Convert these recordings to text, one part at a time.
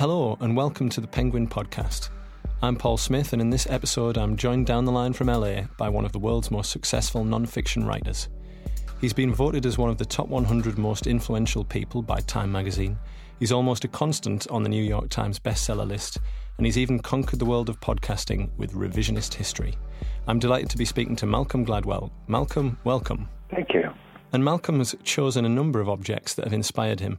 Hello, and welcome to the Penguin Podcast. I'm Paul Smith, and in this episode, I'm joined down the line from LA by one of the world's most successful non fiction writers. He's been voted as one of the top 100 most influential people by Time magazine. He's almost a constant on the New York Times bestseller list, and he's even conquered the world of podcasting with revisionist history. I'm delighted to be speaking to Malcolm Gladwell. Malcolm, welcome. Thank you. And Malcolm has chosen a number of objects that have inspired him.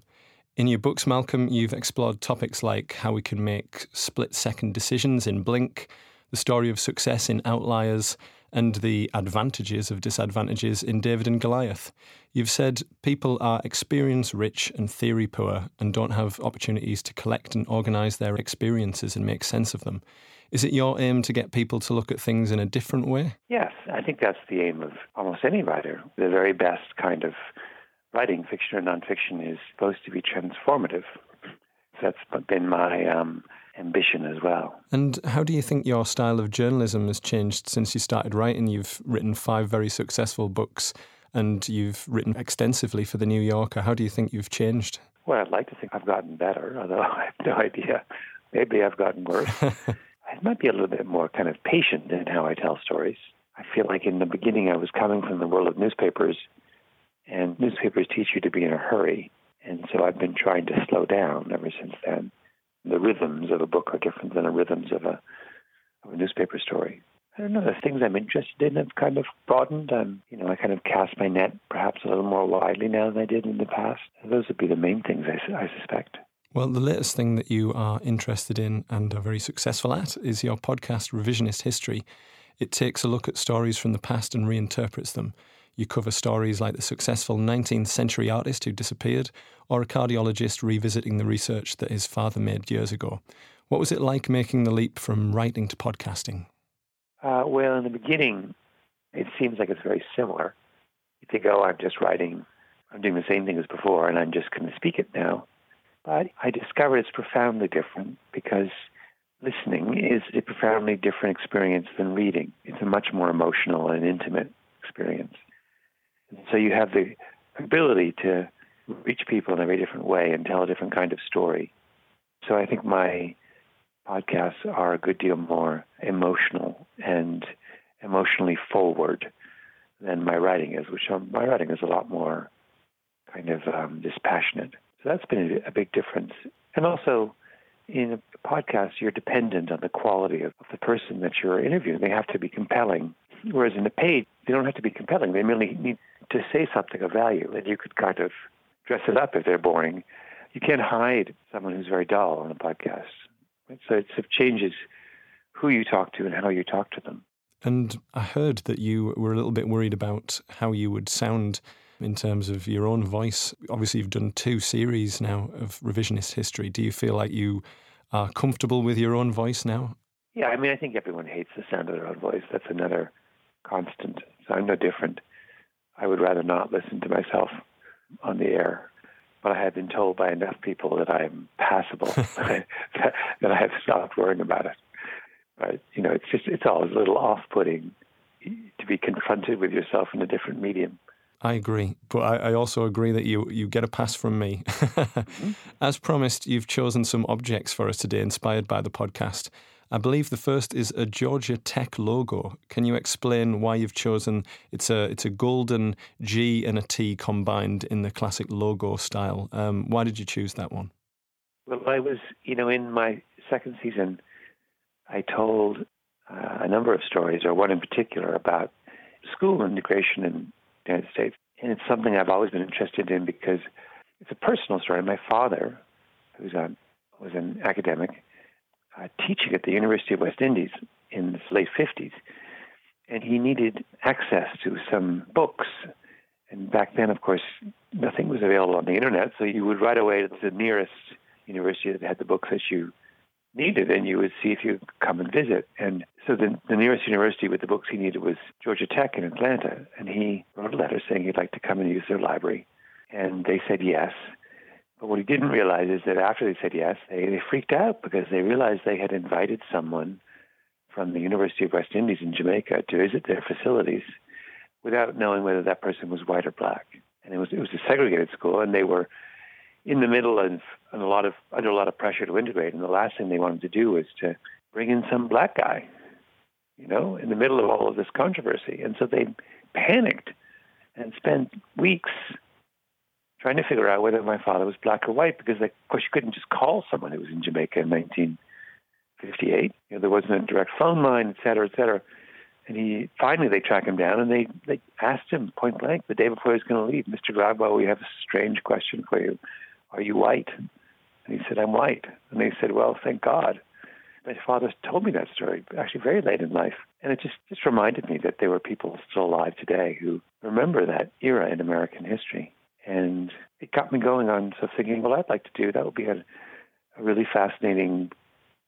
In your books, Malcolm, you've explored topics like how we can make split second decisions in Blink, the story of success in Outliers, and the advantages of disadvantages in David and Goliath. You've said people are experience rich and theory poor and don't have opportunities to collect and organise their experiences and make sense of them. Is it your aim to get people to look at things in a different way? Yes, I think that's the aim of almost any writer. The very best kind of writing, fiction or nonfiction, is supposed to be transformative. That's been my um, ambition as well. And how do you think your style of journalism has changed since you started writing? You've written five very successful books and you've written extensively for The New Yorker. How do you think you've changed? Well, I'd like to think I've gotten better, although I have no idea. Maybe I've gotten worse. I might be a little bit more kind of patient in how I tell stories. I feel like in the beginning I was coming from the world of newspapers, and newspapers teach you to be in a hurry. And so I've been trying to slow down ever since then the rhythms of a book are different than the rhythms of a, of a newspaper story. I don't know, the things I'm interested in have kind of broadened. I'm, you know, I kind of cast my net perhaps a little more widely now than I did in the past. Those would be the main things I, I suspect. Well, the latest thing that you are interested in and are very successful at is your podcast, Revisionist History. It takes a look at stories from the past and reinterprets them. You cover stories like the successful 19th century artist who disappeared, or a cardiologist revisiting the research that his father made years ago. What was it like making the leap from writing to podcasting? Uh, well, in the beginning, it seems like it's very similar. You think, oh, I'm just writing, I'm doing the same thing as before, and I'm just going to speak it now. But I discovered it's profoundly different because listening is a profoundly different experience than reading. It's a much more emotional and intimate experience. So you have the ability to reach people in a very different way and tell a different kind of story. So I think my podcasts are a good deal more emotional and emotionally forward than my writing is, which um, my writing is a lot more kind of um, dispassionate. So that's been a big difference. And also, in a podcast, you're dependent on the quality of the person that you're interviewing. They have to be compelling. Whereas in a page, they don't have to be compelling. They merely need to say something of value, and you could kind of dress it up if they're boring. You can't hide someone who's very dull on a podcast. Right? So it changes who you talk to and how you talk to them. And I heard that you were a little bit worried about how you would sound in terms of your own voice. Obviously, you've done two series now of revisionist history. Do you feel like you are comfortable with your own voice now? Yeah, I mean, I think everyone hates the sound of their own voice. That's another constant. So I'm no different. I would rather not listen to myself on the air. But I have been told by enough people that I'm passable that, that I have stopped worrying about it. But you know, it's just it's always a little off-putting to be confronted with yourself in a different medium. I agree, but I, I, also agree that you you get a pass from me. mm-hmm. As promised, you've chosen some objects for us today, inspired by the podcast. I believe the first is a Georgia Tech logo. Can you explain why you've chosen it's a it's a golden G and a T combined in the classic logo style? Um, why did you choose that one? Well, I was you know in my second season, I told uh, a number of stories, or one in particular about school integration in the United States, and it's something I've always been interested in because it's a personal story. My father, who's a was an academic uh, teaching at the University of West Indies in the late 50s. And he needed access to some books. And back then, of course, nothing was available on the internet, so you would write away to the nearest university that had the books that you needed, and you would see if you could come and visit. And so the, the nearest university with the books he needed was Georgia Tech in Atlanta, and he wrote a letter saying he'd like to come and use their library. And they said yes. But what he didn't realize is that after they said yes, they, they freaked out because they realized they had invited someone from the University of West Indies in Jamaica to visit their facilities without knowing whether that person was white or black. And it was it was a segregated school, and they were in the middle of and a lot of under a lot of pressure to integrate. And the last thing they wanted to do was to bring in some black guy, you know, in the middle of all of this controversy. And so they panicked and spent weeks trying to figure out whether my father was black or white because, they, of course, you couldn't just call someone who was in Jamaica in 1958. You know, there wasn't a direct phone line, et cetera, et cetera. And he finally they track him down and they, they asked him point blank the day before he was going to leave, Mr. Gladwell, we have a strange question for you. Are you white? And he said, I'm white. And they said, Well, thank God. My father told me that story actually very late in life. And it just, just reminded me that there were people still alive today who remember that era in American history. And it got me going on so thinking, well, I'd like to do that would be a, a really fascinating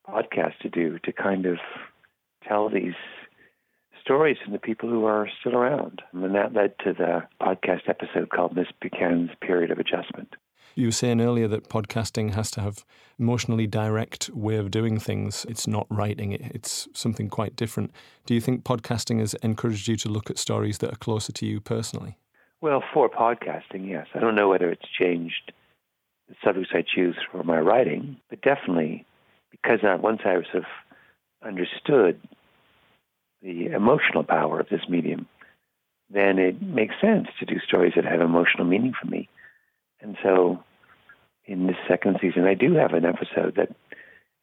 podcast to do to kind of tell these stories from the people who are still around. And that led to the podcast episode called Miss Buchanan's Period of Adjustment. You were saying earlier that podcasting has to have emotionally direct way of doing things. It's not writing it, it's something quite different. Do you think podcasting has encouraged you to look at stories that are closer to you personally? Well, for podcasting, yes. I don't know whether it's changed the subjects I choose for my writing, but definitely because I, once I sort of understood the emotional power of this medium, then it makes sense to do stories that have emotional meaning for me. And so in this second season, I do have an episode that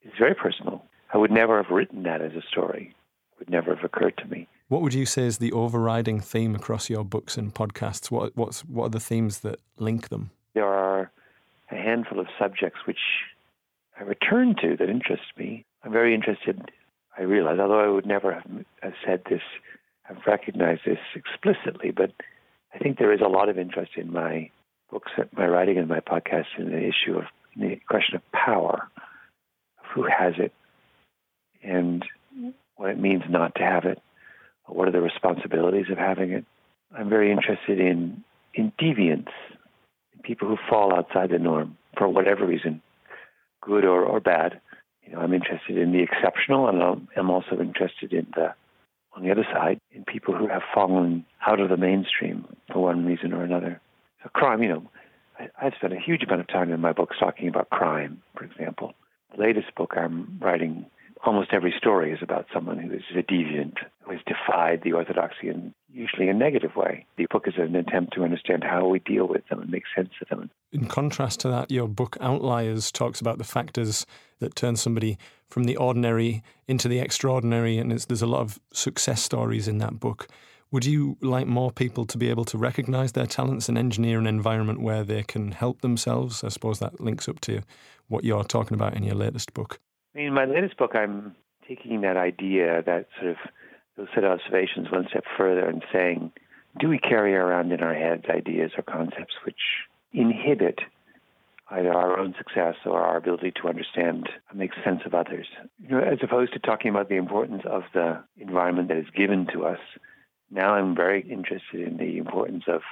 is very personal. I would never have written that as a story. It would never have occurred to me. What would you say is the overriding theme across your books and podcasts? What what's what are the themes that link them? There are a handful of subjects which I return to that interest me. I'm very interested. I realize, although I would never have, said this, have recognized this explicitly, but I think there is a lot of interest in my books, my writing, and my podcast in the issue of the question of power, of who has it, and what it means not to have it what are the responsibilities of having it? I'm very interested in, in deviance, people who fall outside the norm for whatever reason, good or, or bad. You know, I'm interested in the exceptional, and I'm also interested in the, on the other side, in people who have fallen out of the mainstream for one reason or another. So crime, you know, I, I've spent a huge amount of time in my books talking about crime, for example. The latest book I'm writing almost every story is about someone who is a deviant, who has defied the orthodoxy in usually a negative way. The book is an attempt to understand how we deal with them and make sense of them. In contrast to that, your book Outliers talks about the factors that turn somebody from the ordinary into the extraordinary, and there's a lot of success stories in that book. Would you like more people to be able to recognize their talents and engineer an environment where they can help themselves? I suppose that links up to what you're talking about in your latest book. In my latest book, I'm taking that idea, that sort of those set of observations one step further and saying, do we carry around in our heads ideas or concepts which inhibit either our own success or our ability to understand and make sense of others? You know, as opposed to talking about the importance of the environment that is given to us, now I'm very interested in the importance of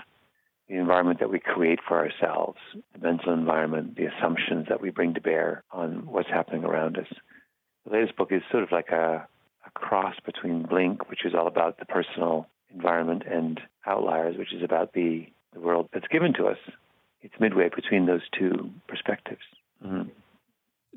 the environment that we create for ourselves, the mental environment, the assumptions that we bring to bear on what's happening around us. The latest book is sort of like a, a cross between Blink, which is all about the personal environment, and Outliers, which is about the, the world that's given to us. It's midway between those two perspectives. Mm-hmm.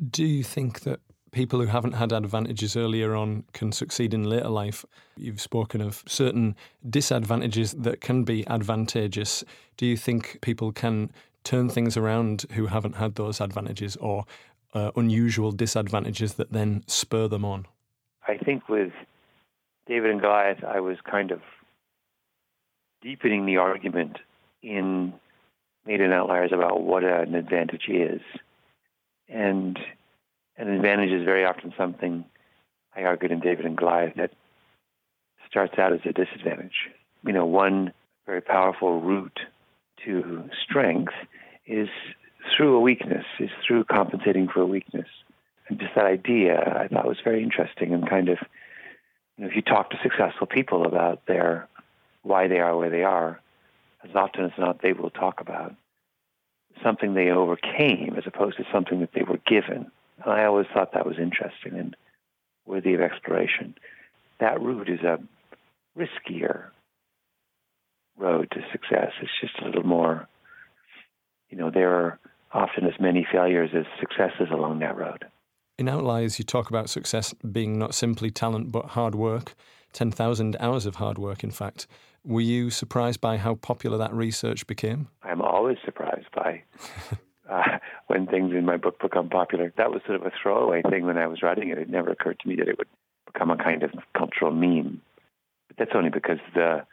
Do you think that people who haven't had advantages earlier on can succeed in later life. You've spoken of certain disadvantages that can be advantageous. Do you think people can turn things around who haven't had those advantages or uh, unusual disadvantages that then spur them on? I think with David and Goliath, I was kind of deepening the argument in Made in Outliers about what an advantage is. And an advantage is very often something I argued in David and Goliath that starts out as a disadvantage. You know, one very powerful route to strength is through a weakness, is through compensating for a weakness. And just that idea I thought was very interesting and kind of, you know, if you talk to successful people about their why they are where they are, as often as not they will talk about something they overcame as opposed to something that they were given. I always thought that was interesting and worthy of exploration. That route is a riskier road to success. It's just a little more, you know, there are often as many failures as successes along that road. In Outliers, you talk about success being not simply talent but hard work, 10,000 hours of hard work, in fact. Were you surprised by how popular that research became? I'm always surprised by uh, when things in my book become popular. That was sort of a throwaway thing when I was writing it. It never occurred to me that it would become a kind of cultural meme. But that's only because the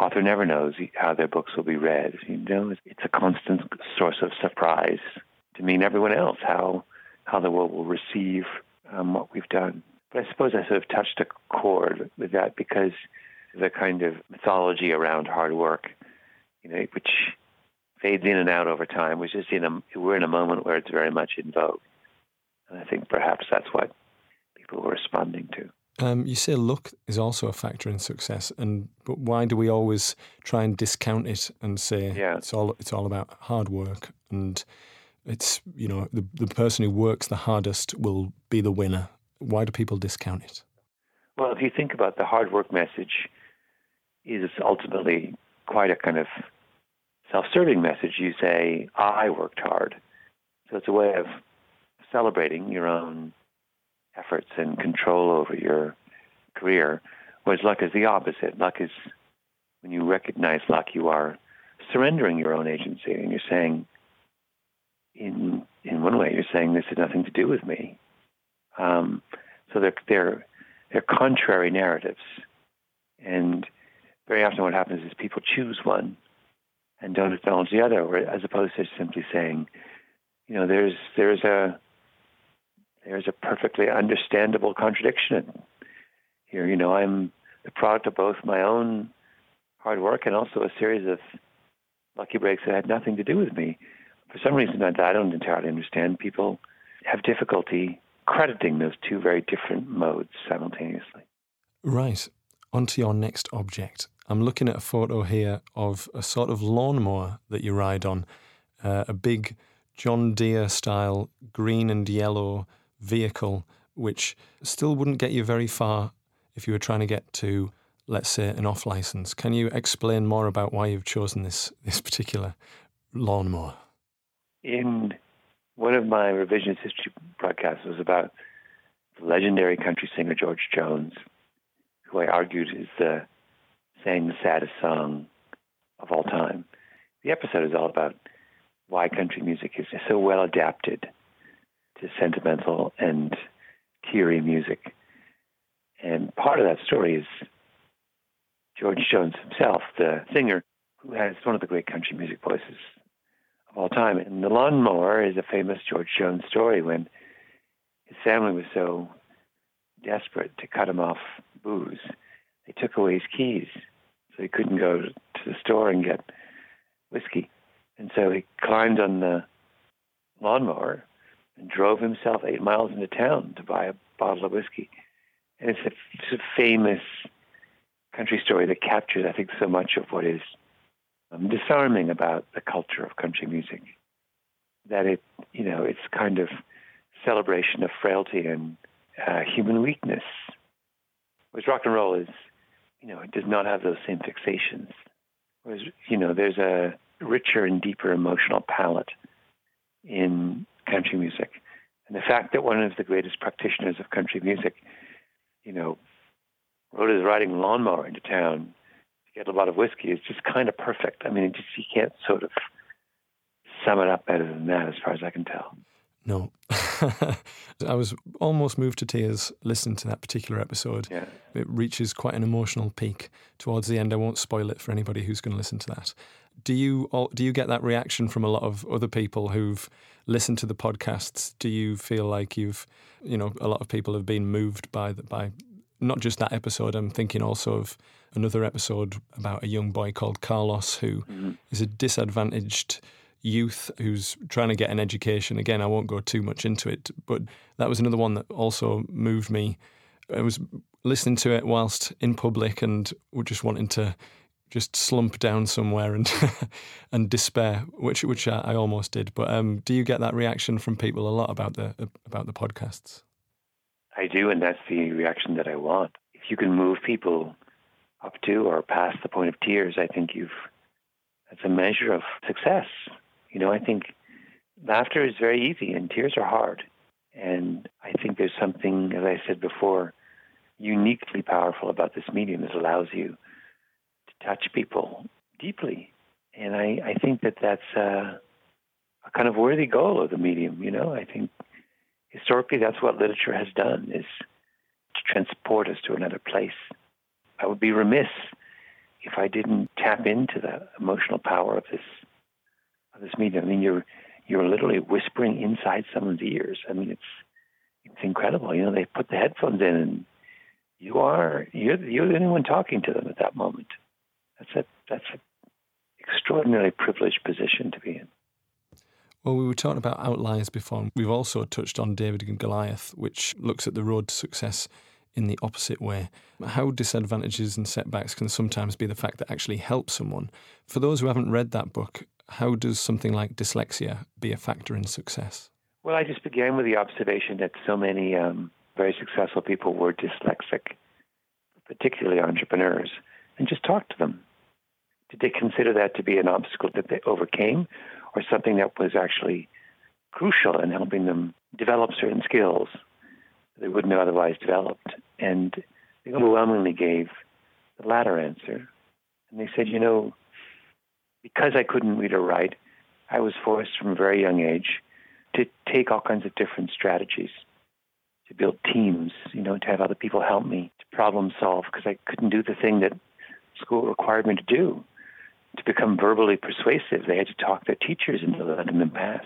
author never knows how their books will be read. You know, it's a constant source of surprise to me and everyone else how how the world will receive um, what we've done. But I suppose I sort of touched a chord with that because the kind of mythology around hard work, you know, which fades in and out over time, was just in a we're in a moment where it's very much in vogue, and I think perhaps that's what people were responding to. Um, you say luck is also a factor in success, and but why do we always try and discount it and say yeah. it's all it's all about hard work and it's you know the the person who works the hardest will be the winner. Why do people discount it? Well, if you think about the hard work message, is ultimately quite a kind of self-serving message. You say, "I worked hard," so it's a way of celebrating your own efforts and control over your career. Whereas luck is the opposite. Luck is when you recognize luck, you are surrendering your own agency, and you're saying, in in one way, you're saying this has nothing to do with me. Um, so they're they're they're contrary narratives, and very often what happens is people choose one and don't acknowledge the other, as opposed to simply saying, you know, there's there's a there's a perfectly understandable contradiction here. You know, I'm the product of both my own hard work and also a series of lucky breaks that had nothing to do with me for some reason that I don't entirely understand, people have difficulty crediting those two very different modes simultaneously. Right. On to your next object. I'm looking at a photo here of a sort of lawnmower that you ride on, uh, a big John Deere style green and yellow vehicle, which still wouldn't get you very far if you were trying to get to, let's say, an off license. Can you explain more about why you've chosen this, this particular lawnmower? in one of my revisionist history broadcasts was about the legendary country singer George Jones, who I argued is the sang the saddest song of all time. The episode is all about why country music is so well adapted to sentimental and teary music. And part of that story is George Jones himself, the singer, who has one of the great country music voices of all time. And the lawnmower is a famous George Jones story when his family was so desperate to cut him off booze, they took away his keys so he couldn't go to the store and get whiskey. And so he climbed on the lawnmower and drove himself eight miles into town to buy a bottle of whiskey. And it's a, it's a famous country story that captures, I think, so much of what is um, disarming about the culture of country music. That it, you know, it's kind of celebration of frailty and uh, human weakness. Whereas rock and roll is, you know, it does not have those same fixations. Whereas, you know, there's a richer and deeper emotional palette in country music. And the fact that one of the greatest practitioners of country music, you know, rode his riding lawnmower into town to get a lot of whiskey is just kind of perfect. I mean, just, you can't sort of sum it up better than that, as far as I can tell. No. I was almost moved to tears listening to that particular episode. Yeah. It reaches quite an emotional peak towards the end. I won't spoil it for anybody who's going to listen to that. Do you do you get that reaction from a lot of other people who've listened to the podcasts? Do you feel like you've, you know, a lot of people have been moved by the, by not just that episode. I'm thinking also of another episode about a young boy called Carlos who mm-hmm. is a disadvantaged youth who's trying to get an education. Again, I won't go too much into it, but that was another one that also moved me. I was listening to it whilst in public and just wanting to just slump down somewhere and and despair, which which I, I almost did. But um, do you get that reaction from people a lot about the about the podcasts? I do, and that's the reaction that I want. If you can move people up to or past the point of tears, I think you've that's a measure of success. You know, I think laughter is very easy and tears are hard. And I think there's something, as I said before, uniquely powerful about this medium that allows you to touch people deeply. And I, I think that that's a, a kind of worthy goal of the medium. You know, I think historically that's what literature has done is to transport us to another place. I would be remiss if I didn't tap into the emotional power of this this medium. I mean, you're you're literally whispering inside someone's ears. I mean, it's it's incredible. You know, they put the headphones in, and you are you're you're the only one talking to them at that moment. That's a that's an extraordinarily privileged position to be in. Well, we were talking about outliers before. We've also touched on David and Goliath, which looks at the road to success in the opposite way. How disadvantages and setbacks can sometimes be the fact that actually help someone. For those who haven't read that book, how does something like dyslexia be a factor in success? Well, I just began with the observation that so many um, very successful people were dyslexic, particularly entrepreneurs, and just talked to them. Did they consider that to be an obstacle that they overcame or something that was actually crucial in helping them develop certain skills they wouldn't have otherwise developed. And they overwhelmingly gave the latter answer. And they said, you know, because I couldn't read or write, I was forced from a very young age to take all kinds of different strategies, to build teams, you know, to have other people help me to problem solve because I couldn't do the thing that school required me to do. To become verbally persuasive, they had to talk their teachers into letting them pass.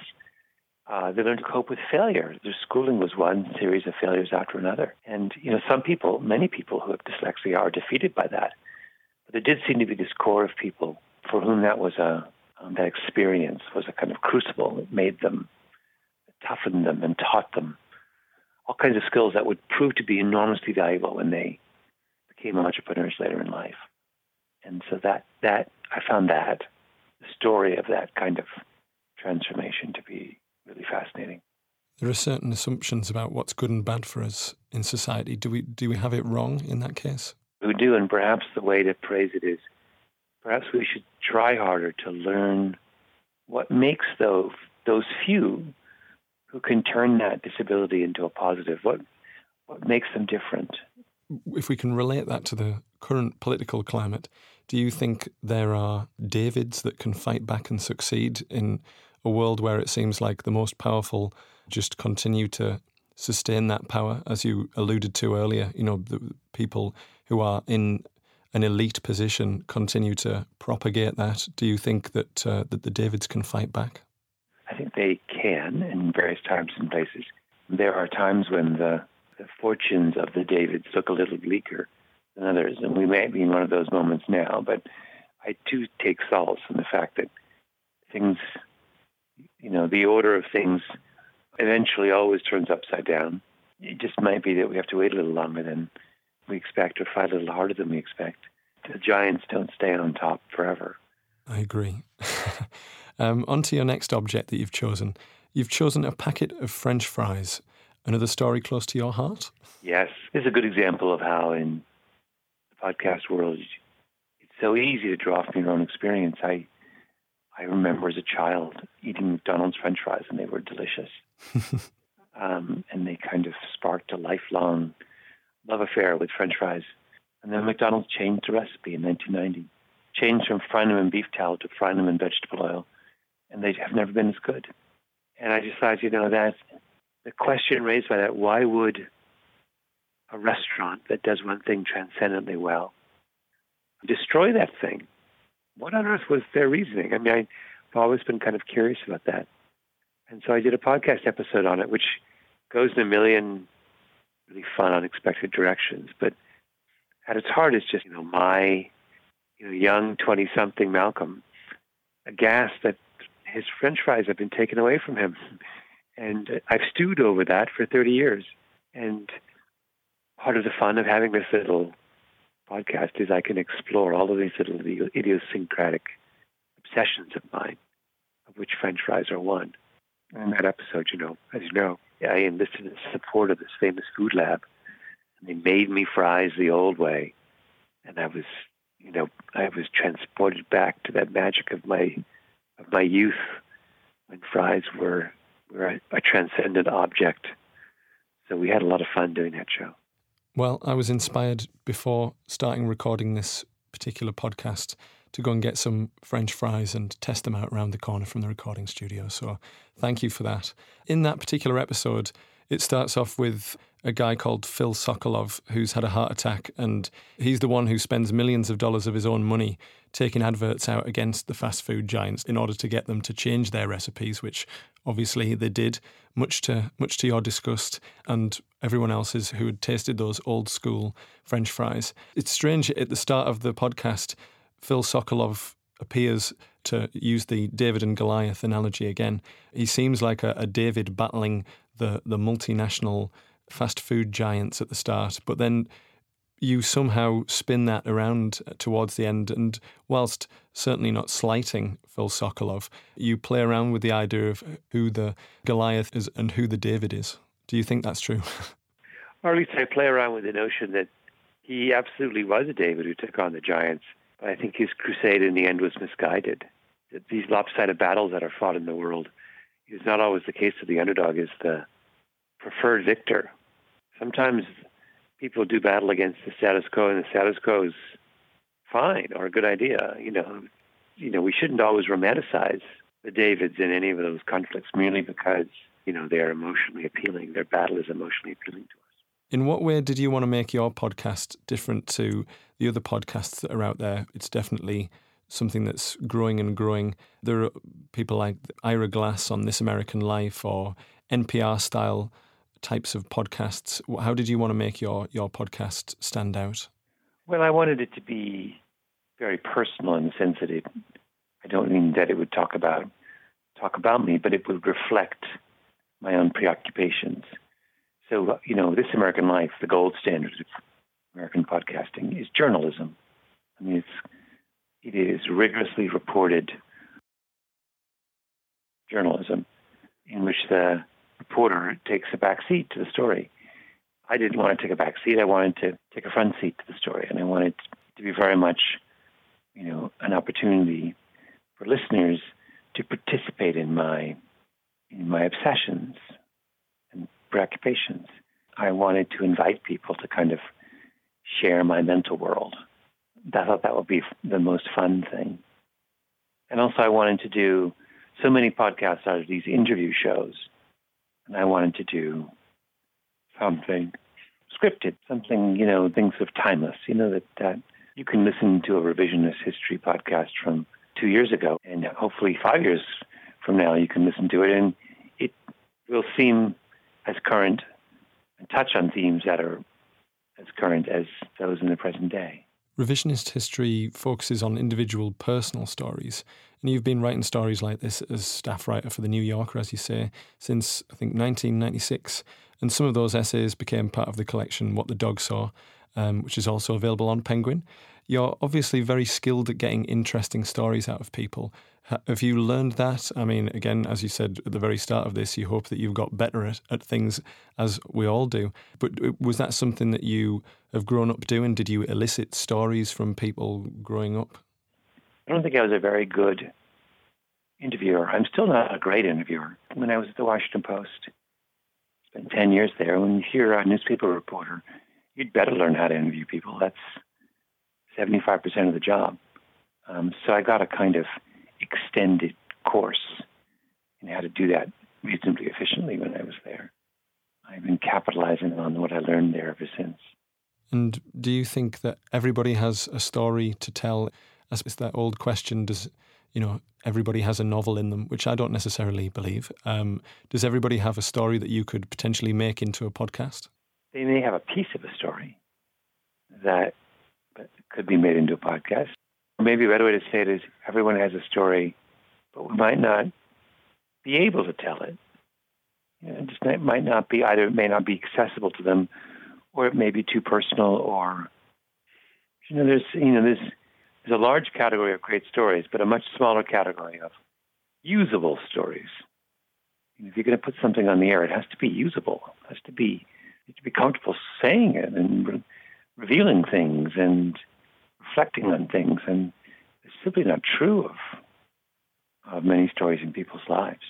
Uh, they learned to cope with failure. Their schooling was one series of failures after another. And, you know, some people, many people who have dyslexia are defeated by that. But there did seem to be this core of people for whom that was a, um, that experience was a kind of crucible that made them, toughened them, and taught them all kinds of skills that would prove to be enormously valuable when they became entrepreneurs later in life. And so that, that I found that, the story of that kind of transformation to be really fascinating. There are certain assumptions about what's good and bad for us in society. Do we do we have it wrong in that case? We do, and perhaps the way to praise it is perhaps we should try harder to learn what makes those those few who can turn that disability into a positive. What what makes them different? If we can relate that to the current political climate, do you think there are Davids that can fight back and succeed in a world where it seems like the most powerful just continue to sustain that power, as you alluded to earlier. You know, the people who are in an elite position continue to propagate that. Do you think that uh, that the Davids can fight back? I think they can in various times and places. There are times when the, the fortunes of the Davids look a little bleaker than others, and we may be in one of those moments now. But I do take solace in the fact that things you know, the order of things eventually always turns upside down. It just might be that we have to wait a little longer than we expect or fight a little harder than we expect. The giants don't stay on top forever. I agree. um, on to your next object that you've chosen. You've chosen a packet of French fries. Another story close to your heart? Yes. This is a good example of how in the podcast world it's so easy to draw from your own experience. I I remember as a child eating McDonald's French fries, and they were delicious. um, and they kind of sparked a lifelong love affair with French fries. And then McDonald's changed the recipe in 1990, changed from frying them in beef tallow to frying them in vegetable oil, and they have never been as good. And I just thought, you know, that the question raised by that: Why would a restaurant that does one thing transcendently well destroy that thing? what on earth was their reasoning? I mean, I've always been kind of curious about that. And so I did a podcast episode on it, which goes in a million really fun, unexpected directions. But at its heart, it's just, you know, my you know, young 20 something Malcolm, aghast that his french fries have been taken away from him. And I've stewed over that for 30 years. And part of the fun of having this little podcast is I can explore all of these little idiosyncratic obsessions of mine, of which French fries are one. In that episode, you know, as you know, I enlisted the support of this famous food lab, and they made me fries the old way, and I was, you know, I was transported back to that magic of my of my youth, when fries were were a, a transcendent object. So we had a lot of fun doing that show. Well, I was inspired before starting recording this particular podcast to go and get some French fries and test them out around the corner from the recording studio. So thank you for that. In that particular episode, it starts off with a guy called Phil Sokolof who's had a heart attack, and he's the one who spends millions of dollars of his own money taking adverts out against the fast food giants in order to get them to change their recipes, which obviously they did, much to much to your disgust and everyone else's who had tasted those old school French fries. It's strange at the start of the podcast, Phil Sokolof appears to use the David and Goliath analogy again. He seems like a, a David battling the the multinational fast food giants at the start, but then you somehow spin that around uh, towards the end. And whilst certainly not slighting Phil Sokolof, you play around with the idea of who the Goliath is and who the David is. Do you think that's true? or at least I play around with the notion that he absolutely was a David who took on the giants. But I think his crusade in the end was misguided. These lopsided battles that are fought in the world is not always the case that the underdog is the preferred victor. Sometimes people do battle against the status quo, and the status quo is fine or a good idea. You know, you know, we shouldn't always romanticize the Davids in any of those conflicts merely because you know they are emotionally appealing. Their battle is emotionally appealing to us. In what way did you want to make your podcast different to the other podcasts that are out there? It's definitely something that's growing and growing. There are people like Ira Glass on This American Life or NPR style types of podcasts. How did you want to make your, your podcast stand out? Well, I wanted it to be very personal that it, I don't mean that it would talk about talk about me, but it would reflect my own preoccupations. So, you know, This American Life, the gold standard of American podcasting, is journalism. I mean, it's it is rigorously reported journalism in which the reporter takes a back seat to the story. I didn't want to take a back seat. I wanted to take a front seat to the story, and I wanted to be very much, you know, an opportunity for listeners to participate in my in my obsessions preoccupations. I wanted to invite people to kind of share my mental world. I thought that would be the most fun thing. And also, I wanted to do so many podcasts out of these interview shows and I wanted to do something scripted, something, you know, things of timeless, you know, that, that you can listen to a revisionist history podcast from two years ago, and hopefully five years from now you can listen to it, and it will seem as current and touch on themes that are as current as those in the present day. Revisionist history focuses on individual personal stories, and you've been writing stories like this as staff writer for The New Yorker, as you say, since I think 1996. And some of those essays became part of the collection What the Dog Saw, um, which is also available on Penguin. You're obviously very skilled at getting interesting stories out of people. Have you learned that? I mean, again, as you said at the very start of this, you hope that you've got better at, at things as we all do. But uh, was that something that you have grown up doing? Did you elicit stories from people growing up? I don't think I was a very good interviewer. I'm still not a great interviewer. When I was at the Washington Post, spent 10 years there. When you're a newspaper reporter, you'd better learn how to interview people. That's 75% of the job. Um, so I got a kind of extended course in how to do that reasonably efficiently when I was there. I've been capitalizing on what I learned there ever since. And do you think that everybody has a story to tell? As it's that old question, does you know everybody has a novel in them, which I don't necessarily believe. Um, does everybody have a story that you could potentially make into a podcast? They may have a piece of a story that could be made into a podcast. Maybe a better way to say it is everyone has a story, but we might not be able to tell it. You know, it just might not be either it may not be accessible to them, or it may be too personal, or you know, there's you know, there's there's a large category of great stories, but a much smaller category of usable stories. If you're going to put something on the air, it has to be usable. It has to be you have to be comfortable saying it and re- revealing things and reflecting on things, and it's simply not true of of many stories in people's lives.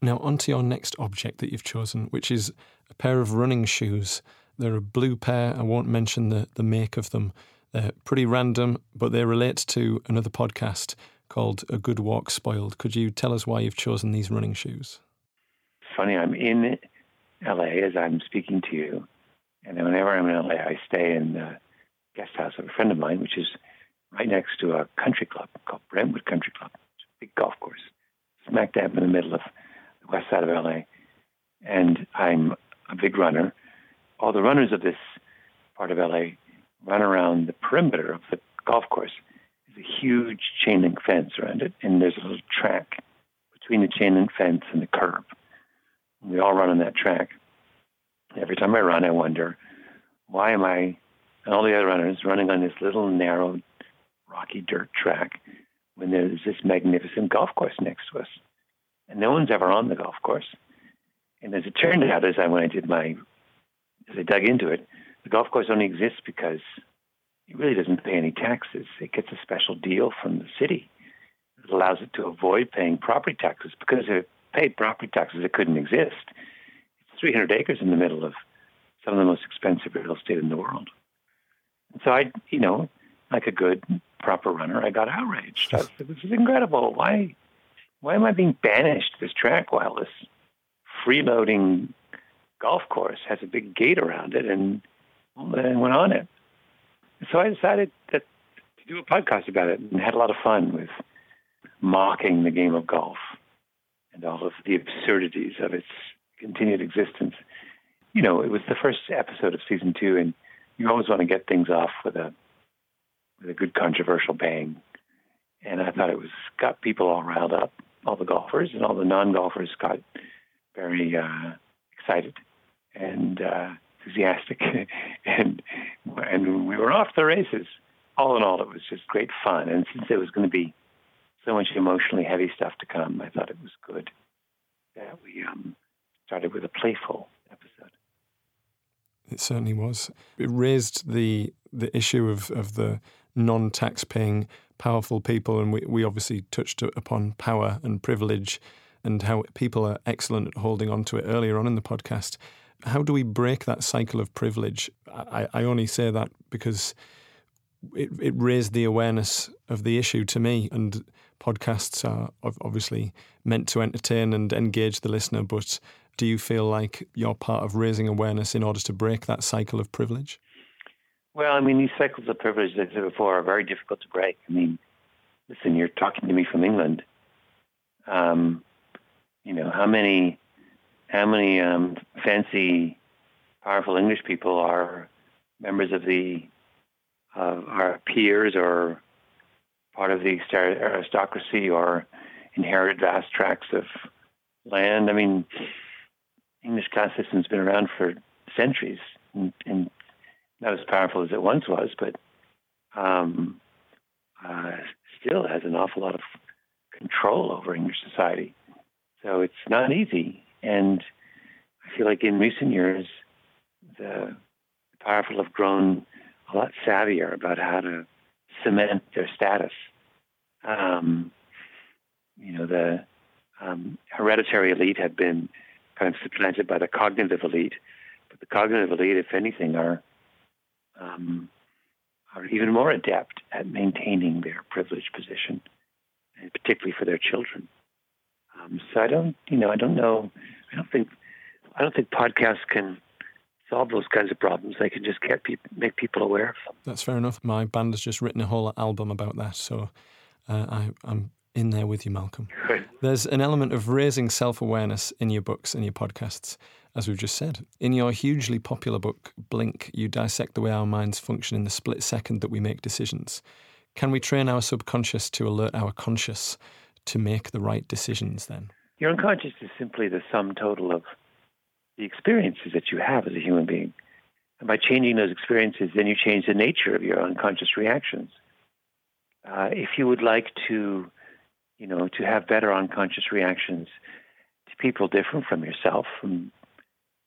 Now, on to your next object that you've chosen, which is a pair of running shoes. They're a blue pair. I won't mention the, the make of them. They're pretty random, but they relate to another podcast called A Good Walk Spoiled. Could you tell us why you've chosen these running shoes? Funny, I'm in LA as I'm speaking to you. And whenever I'm in LA, I stay in the guest house of a friend of mine, which is right next to a country club called Brentwood Country Club. It's a big golf course, smack dab in the middle of the west side of LA. And I'm a big runner. All the runners of this part of LA run around the perimeter of the golf course. There's a huge chain link fence around it, and there's a little track between the chain link fence and the curb. We all run on that track. Every time I run, I wonder, why am I all the other runners running on this little narrow, rocky dirt track when there's this magnificent golf course next to us? And no one's ever on the golf course. And as it turned out, as I when I did my, as I dug into it, the golf course only exists because it really doesn't pay any taxes. It gets a special deal from the city. It allows it to avoid paying property taxes because if it paid property taxes, it couldn't exist. It's 300 acres in the middle of some of the most expensive real estate in the world. So I, you know, like a good proper runner, I got outraged. I said, "This is incredible. Why, why am I being banished this track while this freeloading golf course has a big gate around it and, and went on it?" so I decided that to do a podcast about it and had a lot of fun with mocking the game of golf and all of the absurdities of its continued existence. You know, it was the first episode of season two, and you always want to get things off with a with a good controversial bang. And I thought it was got people all riled up. All the golfers and all the non-golfers got very uh, excited and uh, enthusiastic, and and we were off the races. All in all, it was just great fun. And since there was going to be so much emotionally heavy stuff to come, I thought it was good that we um, started with a playful episode. It certainly was. It raised the the issue of, of the non tax paying powerful people, and we, we obviously touched upon power and privilege and how people are excellent at holding on to it earlier on in the podcast. How do we break that cycle of privilege? I, I only say that because it, it raised the awareness of the issue to me. And podcasts are obviously meant to entertain and engage the listener, but do you feel like you're part of raising awareness in order to break that cycle of privilege? Well, I mean, these cycles of privilege, as I said before, are very difficult to break. I mean, listen, you're talking to me from England. Um, you know, how many, how many um, fancy, powerful English people are members of the, uh, our peers or part of the aristocracy or inherited vast tracts of land? I mean, English caste system's been around for centuries and, and, not as powerful as it once was, but um, uh, still has an awful lot of control over English society. So it's not easy. And I feel like in recent years, the powerful have grown a lot savvier about how to cement their status. Um, you know, the um, hereditary elite had been kind of supplanted by the cognitive elite. But the cognitive elite, if anything, are um, are even more adept at maintaining their privileged position, and particularly for their children. Um, so I don't, you know, I don't know. I don't think, I don't think podcasts can solve those kinds of problems. They can just get people, make people aware of them. That's fair enough. My band has just written a whole album about that, so uh, I, I'm in there with you, Malcolm. There's an element of raising self awareness in your books and your podcasts, as we've just said. In your hugely popular book, Blink, you dissect the way our minds function in the split second that we make decisions. Can we train our subconscious to alert our conscious to make the right decisions then? Your unconscious is simply the sum total of the experiences that you have as a human being. And by changing those experiences, then you change the nature of your unconscious reactions. Uh, if you would like to you know, to have better unconscious reactions to people different from yourself, from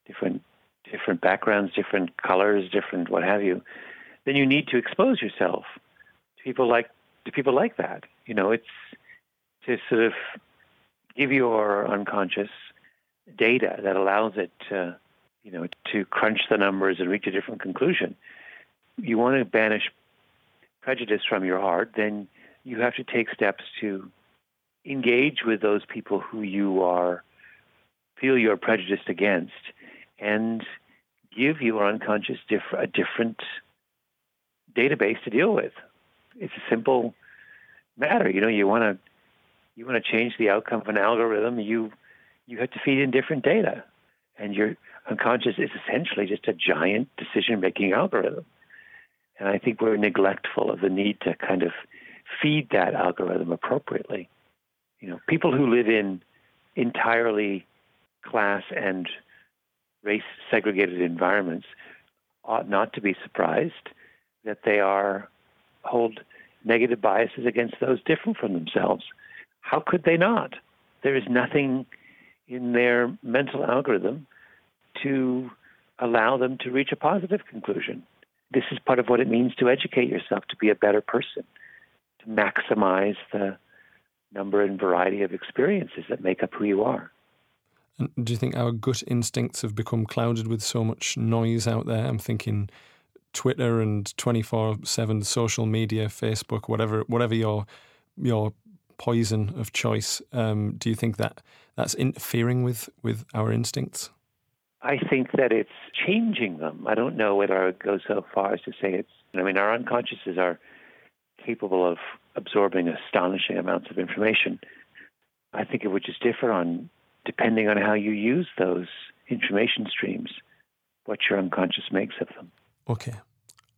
different different backgrounds, different colors, different what have you, then you need to expose yourself to people like to people like that. You know, it's to sort of give your unconscious data that allows it to, you know, to crunch the numbers and reach a different conclusion. You want to banish prejudice from your heart, then you have to take steps to engage with those people who you are feel you're prejudiced against and give your unconscious diff- a different database to deal with. It's a simple matter. You know, you want to you want to change the outcome of an algorithm, you you have to feed in different data, and your unconscious is essentially just a giant decision-making algorithm. And I think we're neglectful of the need to kind of feed that algorithm appropriately. You know, people who live in entirely class and race segregated environments ought not to be surprised that they are hold negative biases against those different from themselves. How could they not? There is nothing in their mental algorithm to allow them to reach a positive conclusion. This is part of what it means to educate yourself to be a better person, to maximize the number and variety of experiences that make up who you are. And do you think our gut instincts have become clouded with so much noise out there? I'm thinking Twitter and 24/7 social media, Facebook, whatever whatever your your poison of choice. Um, do you think that that's interfering with with our instincts? I think that it's changing them. I don't know whether I would go so far as to say it's. I mean, our unconsciouses are capable of absorbing astonishing amounts of information. I think it would just differ on depending on how you use those information streams, what your unconscious makes of them. Okay.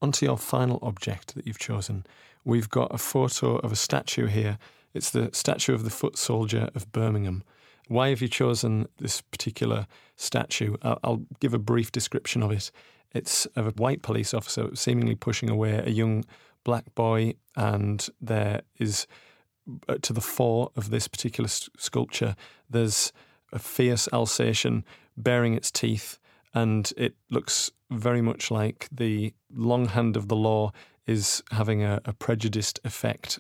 Onto your final object that you've chosen. We've got a photo of a statue here. It's the statue of the foot soldier of Birmingham. Why have you chosen this particular statue? I'll, I'll give a brief description of it. It's of a white police officer seemingly pushing away a young black boy, and there is uh, to the fore of this particular sculpture, there's a fierce Alsatian baring its teeth, and it looks very much like the long hand of the law is having a, a prejudiced effect,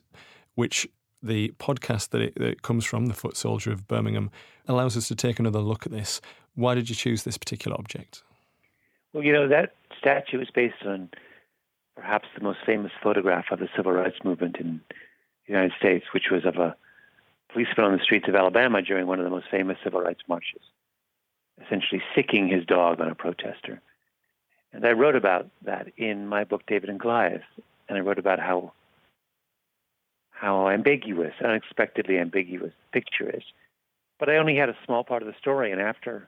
which the podcast that it, that it comes from, The Foot Soldier of Birmingham, allows us to take another look at this. Why did you choose this particular object? Well, you know, that statue is based on perhaps the most famous photograph of the civil rights movement in the United States, which was of a policeman on the streets of Alabama during one of the most famous civil rights marches, essentially sicking his dog on a protester. And I wrote about that in my book, David and Goliath, and I wrote about how how ambiguous, unexpectedly ambiguous the picture is. But I only had a small part of the story, and after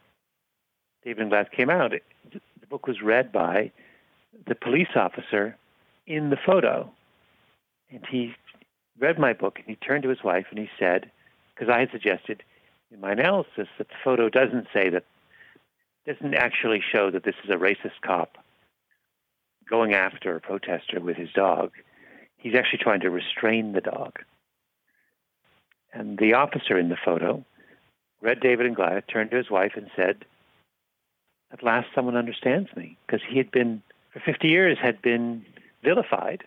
David and Goliath came out, it, the book was read by the police officer in the photo, and he read my book and he turned to his wife and he said, because I had suggested in my analysis that the photo doesn't say that, doesn't actually show that this is a racist cop going after a protester with his dog. He's actually trying to restrain the dog. And the officer in the photo read David and Goliath, turned to his wife and said, At last someone understands me. Because he had been, for 50 years, had been vilified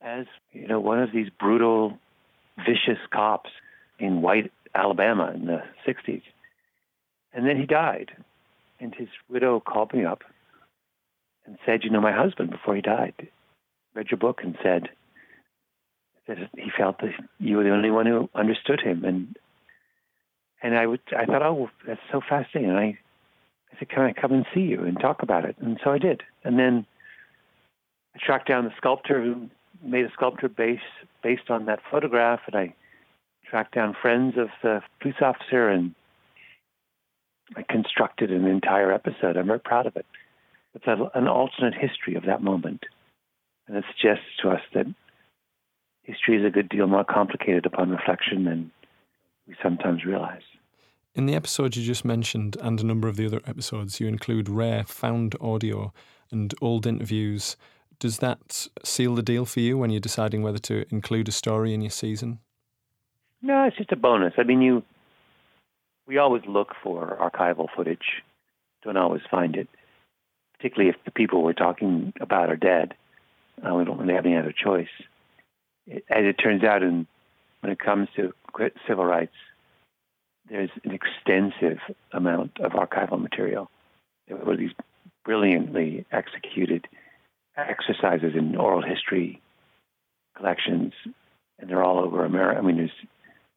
as you know one of these brutal, vicious cops in white Alabama in the '60s, and then he died, and his widow called me up and said, "You know, my husband before he died read your book and said." that he felt that you were the only one who understood him, and and I would I thought, oh, that's so fascinating. And I I said, can I come and see you and talk about it? And so I did. And then I tracked down the sculptor who made a sculpture based based on that photograph, and I tracked down friends of the police officer, and I constructed an entire episode. I'm very proud of it. It's an alternate history of that moment, and it suggests to us that history is a good deal more complicated upon reflection than we sometimes realize. In the episode you just mentioned, and a number of the other episodes, you include rare found audio and old interviews does that seal the deal for you when you're deciding whether to include a story in your season? No, it's just a bonus. I mean, you we always look for archival footage. Don't always find it, particularly if the people we're talking about are dead. Uh, we don't really have any other choice. It, as it turns out, in, when it comes to civil rights, there's an extensive amount of archival material. There were these brilliantly executed exercises in oral history collections, and they're all over America. I mean, there's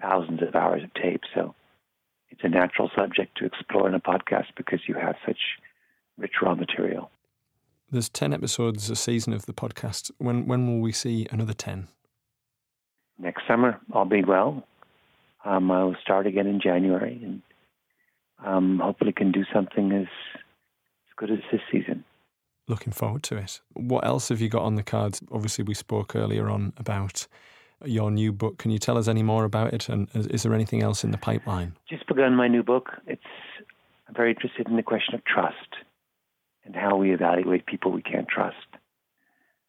thousands of hours of tape, so it's a natural subject to explore in a podcast because you have such rich raw material. There's 10 episodes a season of the podcast. When, when will we see another 10? Next summer, all being well. Um, I'll start again in January and um, hopefully can do something as, as good as this season. Looking forward to it. What else have you got on the cards? Obviously, we spoke earlier on about your new book. Can you tell us any more about it? And is, is there anything else in the pipeline? Just begun my new book. It's I'm very interested in the question of trust and how we evaluate people we can't trust.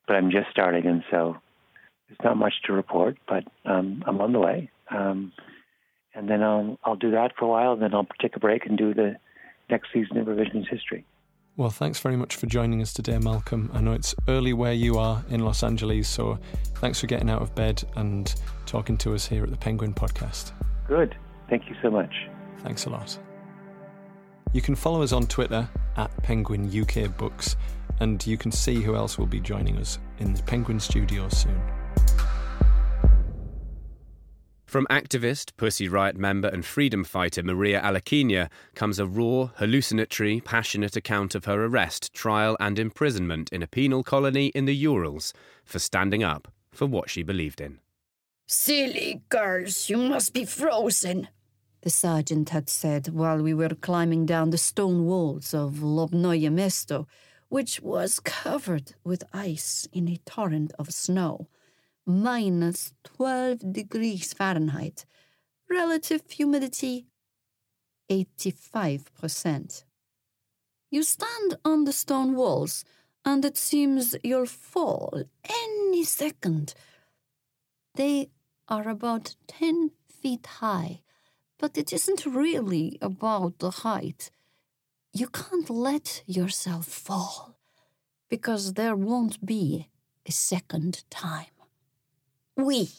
But I'm just starting, and so there's not much to report. But um, I'm on the way, um, and then I'll I'll do that for a while. And then I'll take a break and do the next season of Revisionist History. Well, thanks very much for joining us today, Malcolm. I know it's early where you are in Los Angeles, so thanks for getting out of bed and talking to us here at the Penguin Podcast. Good. Thank you so much. Thanks a lot. You can follow us on Twitter at Penguin UK Books, and you can see who else will be joining us in the Penguin Studios soon. From activist, Pussy Riot member, and freedom fighter Maria Alyokhina comes a raw, hallucinatory, passionate account of her arrest, trial, and imprisonment in a penal colony in the Urals for standing up for what she believed in. Silly girls, you must be frozen, the sergeant had said while we were climbing down the stone walls of Lobnoye Mesto, which was covered with ice in a torrent of snow minus 12 degrees Fahrenheit. Relative humidity 85%. You stand on the stone walls, and it seems you'll fall any second. They are about 10 feet high, but it isn't really about the height. You can't let yourself fall because there won't be a second time. We,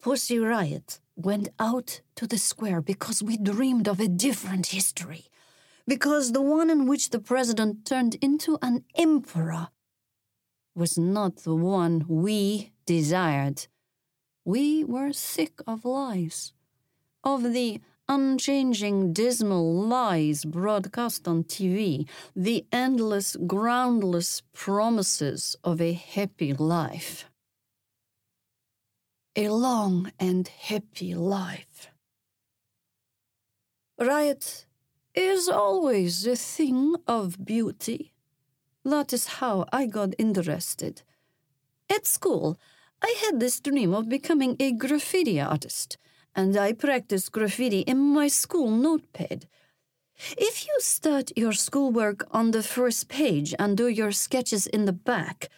Pussy Riot, went out to the square because we dreamed of a different history. Because the one in which the president turned into an emperor was not the one we desired. We were sick of lies, of the unchanging, dismal lies broadcast on TV, the endless, groundless promises of a happy life a long and happy life. Riot is always a thing of beauty. That is how I got interested. At school, I had this dream of becoming a graffiti artist, and I practiced graffiti in my school notepad. If you start your schoolwork on the first page and do your sketches in the back,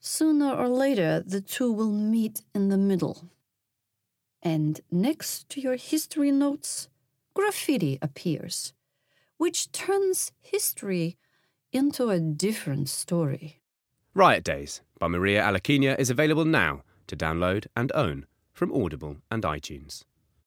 Sooner or later, the two will meet in the middle. And next to your history notes, graffiti appears, which turns history into a different story. Riot Days by Maria Alyokhina is available now to download and own from Audible and iTunes.